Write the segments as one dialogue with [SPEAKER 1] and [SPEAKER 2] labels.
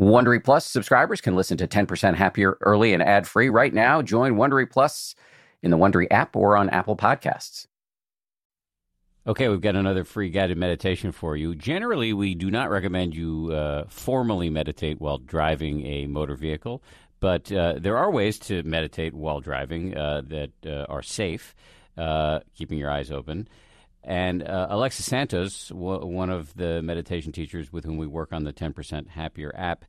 [SPEAKER 1] Wondery Plus subscribers can listen to 10% Happier early and ad free right now. Join Wondery Plus in the Wondery app or on Apple Podcasts. Okay, we've got another free guided meditation for you. Generally, we do not recommend you uh, formally meditate while driving a motor vehicle, but uh, there are ways to meditate while driving uh, that uh, are safe, uh, keeping your eyes open. And uh, Alexis Santos, w- one of the meditation teachers with whom we work on the 10% Happier app,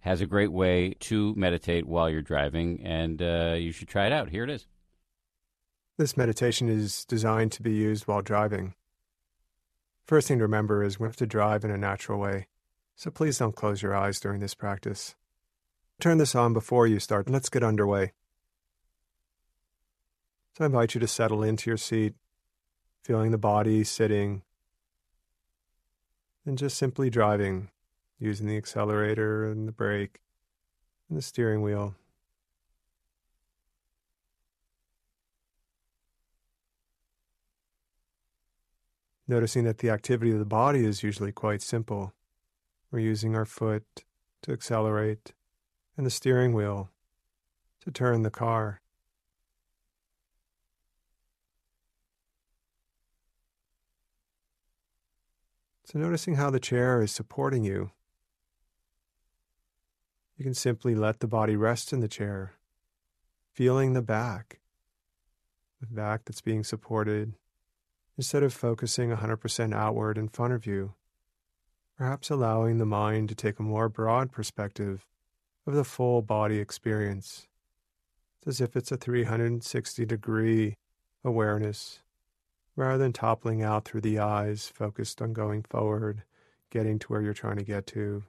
[SPEAKER 1] has a great way to meditate while you're driving, and uh, you should try it out. Here it is.
[SPEAKER 2] This meditation is designed to be used while driving. First thing to remember is we have to drive in a natural way, so please don't close your eyes during this practice. Turn this on before you start. And let's get underway. So I invite you to settle into your seat feeling the body sitting, and just simply driving using the accelerator and the brake and the steering wheel. Noticing that the activity of the body is usually quite simple. We're using our foot to accelerate and the steering wheel to turn the car. So, noticing how the chair is supporting you, you can simply let the body rest in the chair, feeling the back, the back that's being supported, instead of focusing 100% outward in front of you, perhaps allowing the mind to take a more broad perspective of the full body experience. It's as if it's a 360 degree awareness rather than toppling out through the eyes, focused on going forward, getting to where you're trying to get to.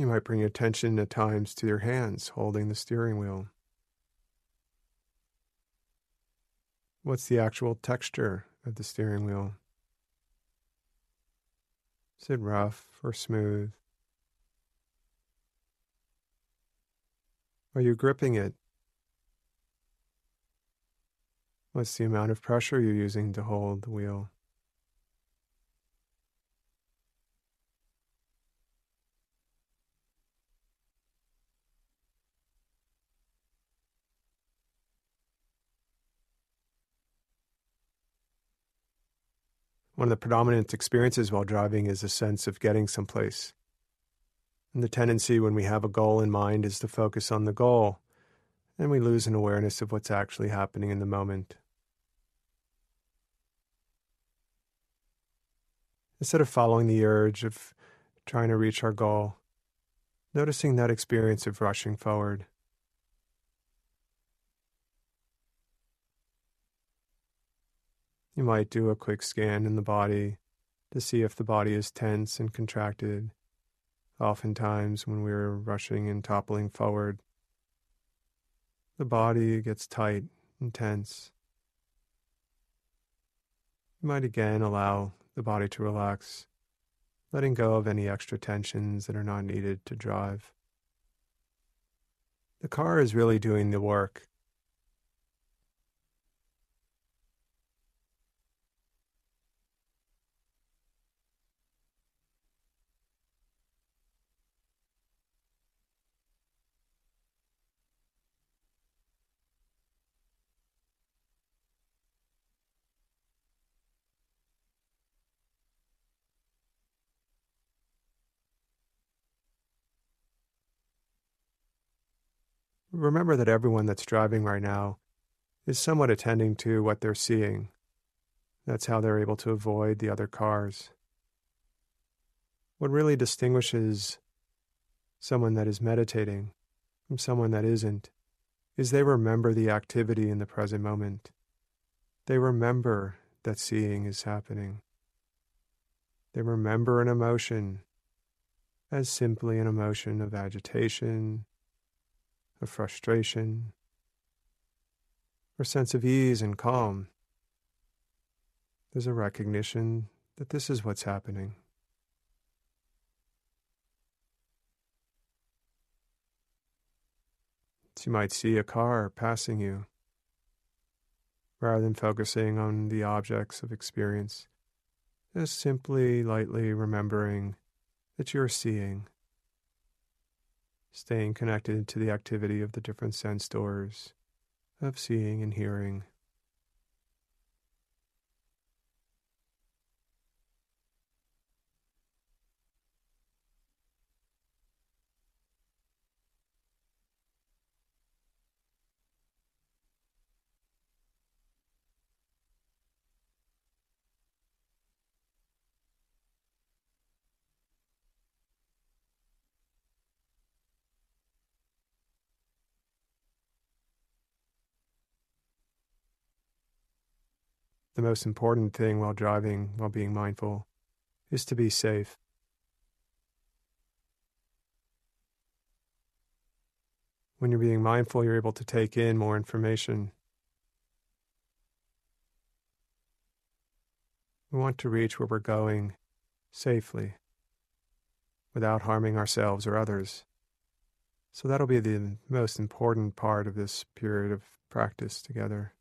[SPEAKER 2] You might bring attention at times to your hands holding the steering wheel. What's the actual texture of the steering wheel? Is it rough or smooth? Are you gripping it? What's the amount of pressure you're using to hold the wheel? One of the predominant experiences while driving is a sense of getting someplace. And the tendency when we have a goal in mind is to focus on the goal, and we lose an awareness of what's actually happening in the moment. Instead of following the urge of trying to reach our goal, noticing that experience of rushing forward. You might do a quick scan in the body to see if the body is tense and contracted. Oftentimes, when we're rushing and toppling forward, the body gets tight and tense. You might again allow the body to relax, letting go of any extra tensions that are not needed to drive. The car is really doing the work remember that everyone that's driving right now is somewhat attending to what they're seeing. That's how they're able to avoid the other cars. What really distinguishes someone that is meditating from someone that isn't is they remember the activity in the present moment. They remember that seeing is happening. They remember an emotion as simply an emotion of agitation, of frustration, or sense of ease and calm. there's a recognition that this is what's happening. So you might see a car passing you. Rather than focusing on the objects of experience, just simply lightly remembering that you're seeing, staying connected to the activity of the different sense doors of seeing and hearing. The most important thing while driving, while being mindful, is to be safe. When you're being mindful, you're able to take in more information. We want to reach where we're going safely without harming ourselves or others. So that'll be the most important part of this period of practice together.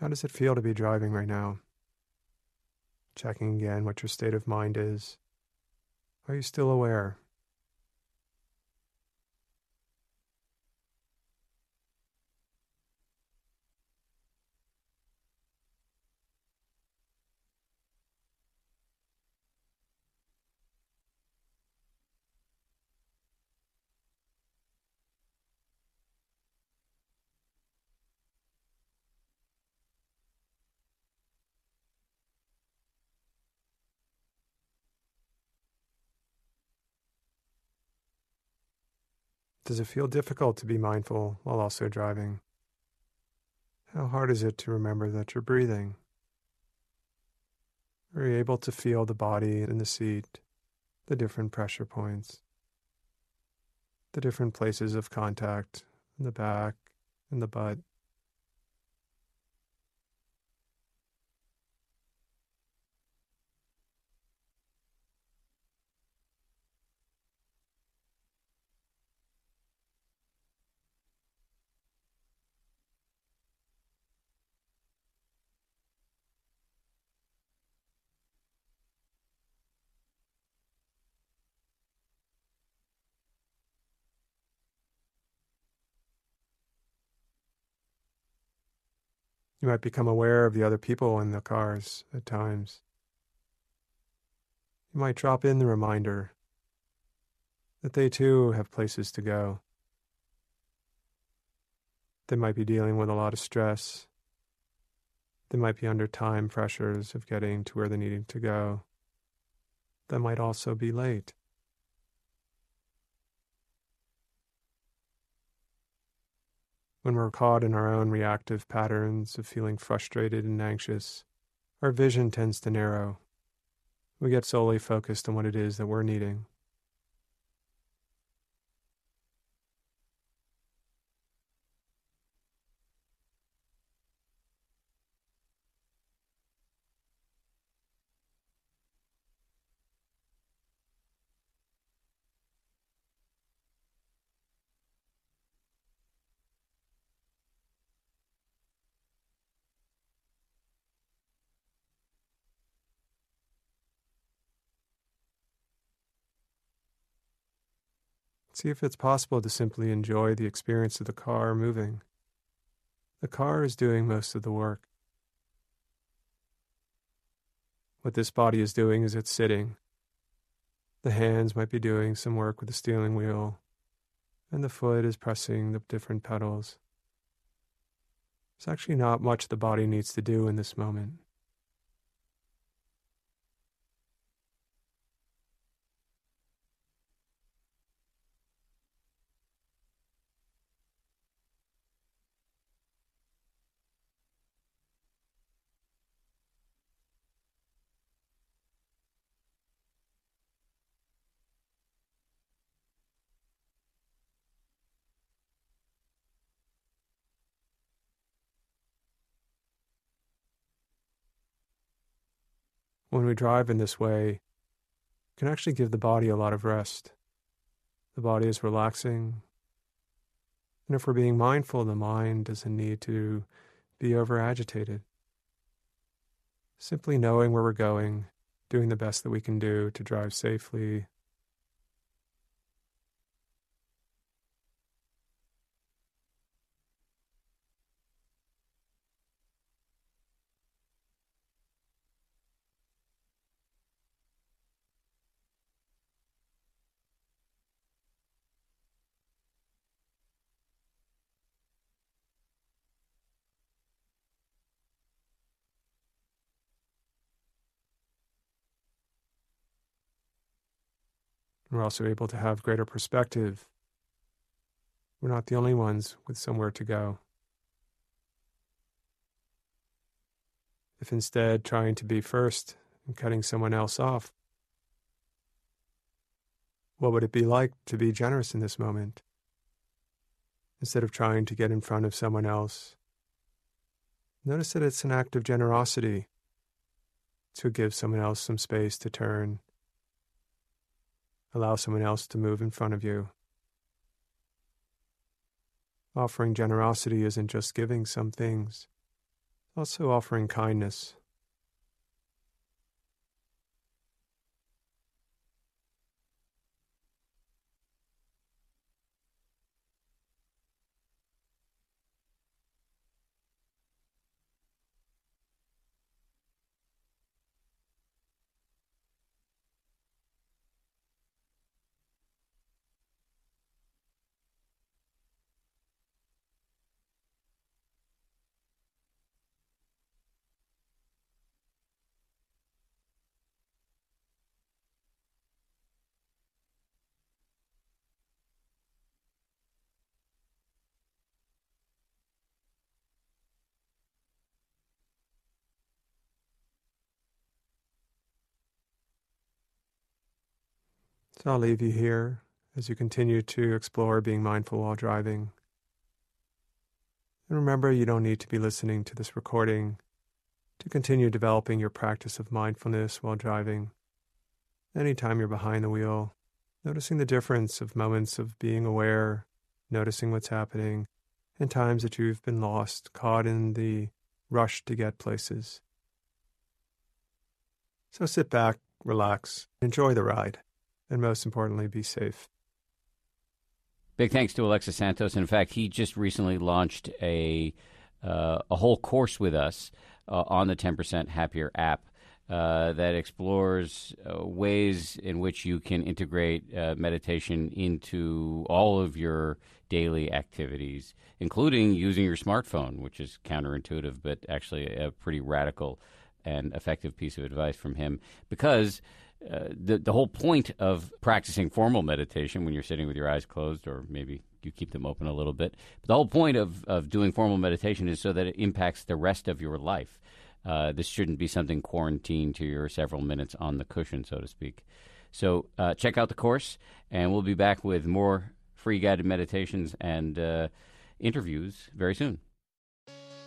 [SPEAKER 2] How does it feel to be driving right now? Checking again what your state of mind is. Are you still aware? Does it feel difficult to be mindful while also driving? How hard is it to remember that you're breathing? Are you able to feel the body in the seat, the different pressure points, the different places of contact in the back and the butt? You might become aware of the other people in the cars at times. You might drop in the reminder that they too have places to go. They might be dealing with a lot of stress. They might be under time pressures of getting to where they're needing to go. They might also be late. When we're caught in our own reactive patterns of feeling frustrated and anxious, our vision tends to narrow. We get solely focused on what it is that we're needing. See if it's possible to simply enjoy the experience of the car moving. The car is doing most of the work. What this body is doing is it's sitting. The hands might be doing some work with the steering wheel, and the foot is pressing the different pedals. There's actually not much the body needs to do in this moment. When we drive in this way, can actually give the body a lot of rest. The body is relaxing. And if we're being mindful, the mind doesn't need to be over agitated. Simply knowing where we're going, doing the best that we can do to drive safely We're also able to have greater perspective. We're not the only ones with somewhere to go. If instead trying to be first and cutting someone else off, what would it be like to be generous in this moment? Instead of trying to get in front of someone else, notice that it's an act of generosity to give someone else some space to turn Allow someone else to move in front of you. Offering generosity isn't just giving some things, it's also offering kindness. I'll leave you here as you continue to explore being mindful while driving. And remember, you don't need to be listening to this recording to continue developing your practice of mindfulness while driving. Anytime you're behind the wheel, noticing the difference of moments of being aware, noticing what's happening, and times that you've been lost, caught in the rush to get places. So sit back, relax, enjoy the ride and most importantly, be safe.
[SPEAKER 1] Big thanks to Alexis Santos. In fact, he just recently launched a uh, a whole course with us uh, on the 10% Happier app uh, that explores uh, ways in which you can integrate uh, meditation into all of your daily activities, including using your smartphone, which is counterintuitive, but actually a pretty radical and effective piece of advice from him because the the whole point of practicing formal meditation when you're sitting with your eyes closed, or maybe you keep them open a little bit. But the whole point of, of doing formal meditation is so that it impacts the rest of your life. Uh, this shouldn't be something quarantined to your several minutes on the cushion, so to speak. So uh, check out the course, and we'll be back with more free guided meditations and uh, interviews very soon.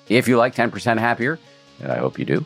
[SPEAKER 1] If you like 10% Happier, and I hope you do,